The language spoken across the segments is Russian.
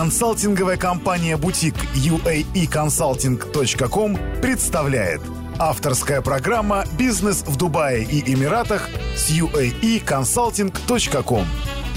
Консалтинговая компания «Бутик» uaeconsulting.com представляет. Авторская программа «Бизнес в Дубае и Эмиратах» с uaeconsulting.com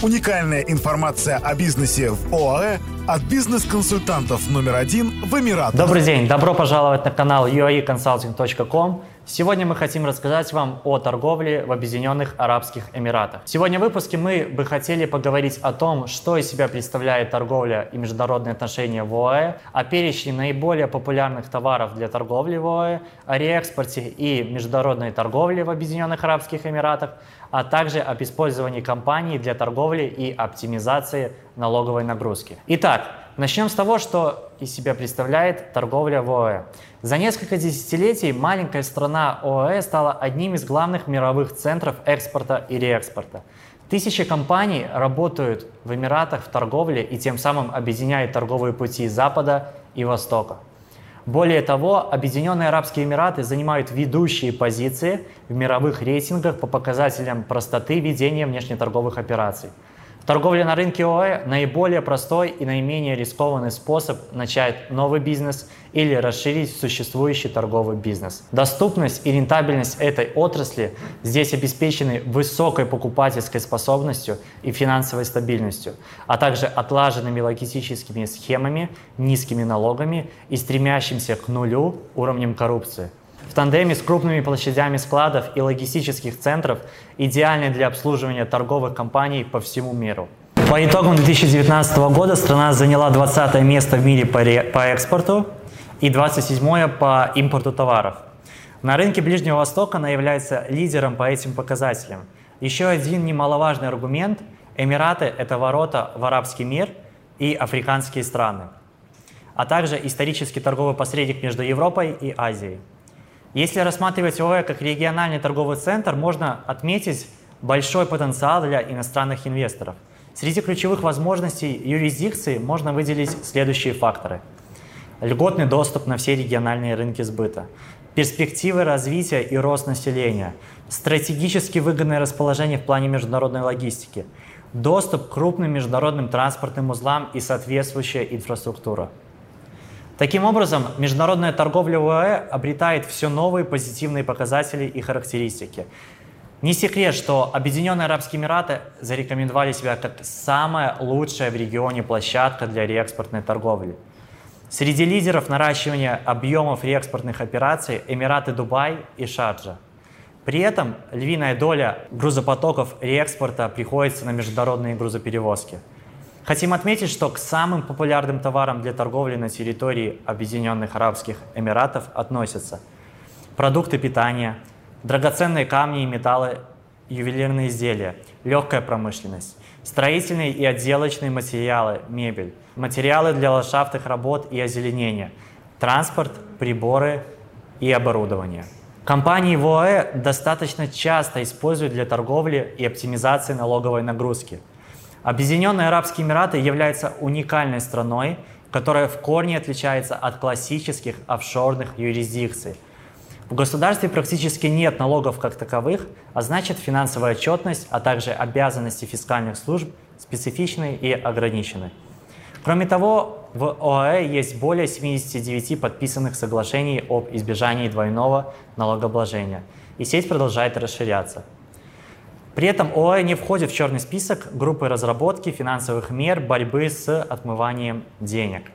Уникальная информация о бизнесе в ОАЭ от бизнес-консультантов номер один в Эмиратах. Добрый день, добро пожаловать на канал uaeconsulting.com Сегодня мы хотим рассказать вам о торговле в Объединенных Арабских Эмиратах. Сегодня в выпуске мы бы хотели поговорить о том, что из себя представляет торговля и международные отношения в ОАЭ, о перечне наиболее популярных товаров для торговли в ОАЭ, о реэкспорте и международной торговле в Объединенных Арабских Эмиратах, а также об использовании компаний для торговли и оптимизации налоговой нагрузки. Итак, начнем с того, что из себя представляет торговля в ОАЭ. За несколько десятилетий маленькая страна ОАЭ стала одним из главных мировых центров экспорта и реэкспорта. Тысячи компаний работают в Эмиратах в торговле и тем самым объединяют торговые пути Запада и Востока. Более того, Объединенные Арабские Эмираты занимают ведущие позиции в мировых рейтингах по показателям простоты ведения внешнеторговых операций – Торговля на рынке ОАЭ – наиболее простой и наименее рискованный способ начать новый бизнес или расширить существующий торговый бизнес. Доступность и рентабельность этой отрасли здесь обеспечены высокой покупательской способностью и финансовой стабильностью, а также отлаженными логистическими схемами, низкими налогами и стремящимся к нулю уровнем коррупции – в тандеме с крупными площадями складов и логистических центров, идеальный для обслуживания торговых компаний по всему миру. По итогам 2019 года страна заняла 20 место в мире по экспорту и 27 по импорту товаров. На рынке Ближнего Востока она является лидером по этим показателям. Еще один немаловажный аргумент – Эмираты – это ворота в арабский мир и африканские страны, а также исторический торговый посредник между Европой и Азией. Если рассматривать ОЭ как региональный торговый центр, можно отметить большой потенциал для иностранных инвесторов. Среди ключевых возможностей юрисдикции можно выделить следующие факторы. Льготный доступ на все региональные рынки сбыта, перспективы развития и рост населения, стратегически выгодное расположение в плане международной логистики, доступ к крупным международным транспортным узлам и соответствующая инфраструктура – Таким образом, международная торговля в ОАЭ обретает все новые позитивные показатели и характеристики. Не секрет, что Объединенные Арабские Эмираты зарекомендовали себя как самая лучшая в регионе площадка для реэкспортной торговли. Среди лидеров наращивания объемов реэкспортных операций Эмираты Дубай и Шарджа. При этом львиная доля грузопотоков реэкспорта приходится на международные грузоперевозки – Хотим отметить, что к самым популярным товарам для торговли на территории Объединенных Арабских Эмиратов относятся продукты питания, драгоценные камни и металлы, ювелирные изделия, легкая промышленность, строительные и отделочные материалы, мебель, материалы для ландшафтных работ и озеленения, транспорт, приборы и оборудование. Компании в ОАЭ достаточно часто используют для торговли и оптимизации налоговой нагрузки – Объединенные Арабские Эмираты являются уникальной страной, которая в корне отличается от классических офшорных юрисдикций. В государстве практически нет налогов как таковых, а значит финансовая отчетность, а также обязанности фискальных служб специфичны и ограничены. Кроме того, в ОАЭ есть более 79 подписанных соглашений об избежании двойного налогообложения, и сеть продолжает расширяться. При этом ОАЭ не входит в черный список группы разработки финансовых мер борьбы с отмыванием денег.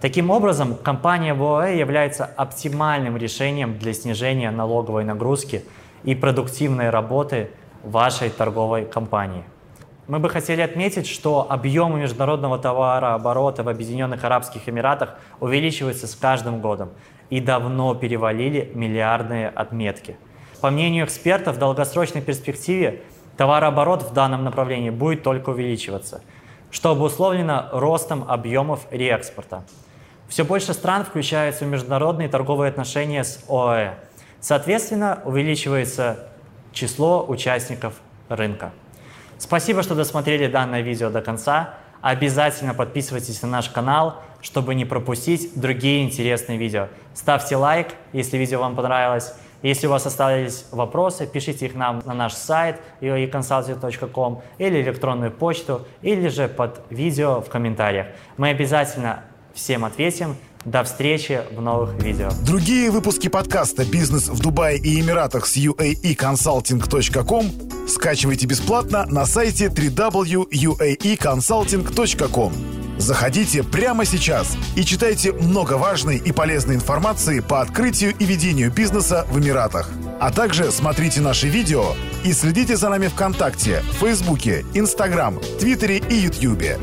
Таким образом, компания в ОАЭ является оптимальным решением для снижения налоговой нагрузки и продуктивной работы вашей торговой компании. Мы бы хотели отметить, что объемы международного товарооборота в Объединенных Арабских Эмиратах увеличиваются с каждым годом и давно перевалили миллиардные отметки. По мнению экспертов, в долгосрочной перспективе Товарооборот в данном направлении будет только увеличиваться, что обусловлено ростом объемов реэкспорта. Все больше стран включаются в международные торговые отношения с ОАЭ. Соответственно, увеличивается число участников рынка. Спасибо, что досмотрели данное видео до конца. Обязательно подписывайтесь на наш канал, чтобы не пропустить другие интересные видео. Ставьте лайк, если видео вам понравилось. Если у вас остались вопросы, пишите их нам на наш сайт uaeconsulting.com или электронную почту, или же под видео в комментариях. Мы обязательно всем ответим. До встречи в новых видео. Другие выпуски подкаста «Бизнес в Дубае и Эмиратах» с uaeconsulting.com скачивайте бесплатно на сайте www.uaeconsulting.com. Заходите прямо сейчас и читайте много важной и полезной информации по открытию и ведению бизнеса в Эмиратах. А также смотрите наши видео и следите за нами ВКонтакте, Фейсбуке, Инстаграм, Твиттере и Ютьюбе.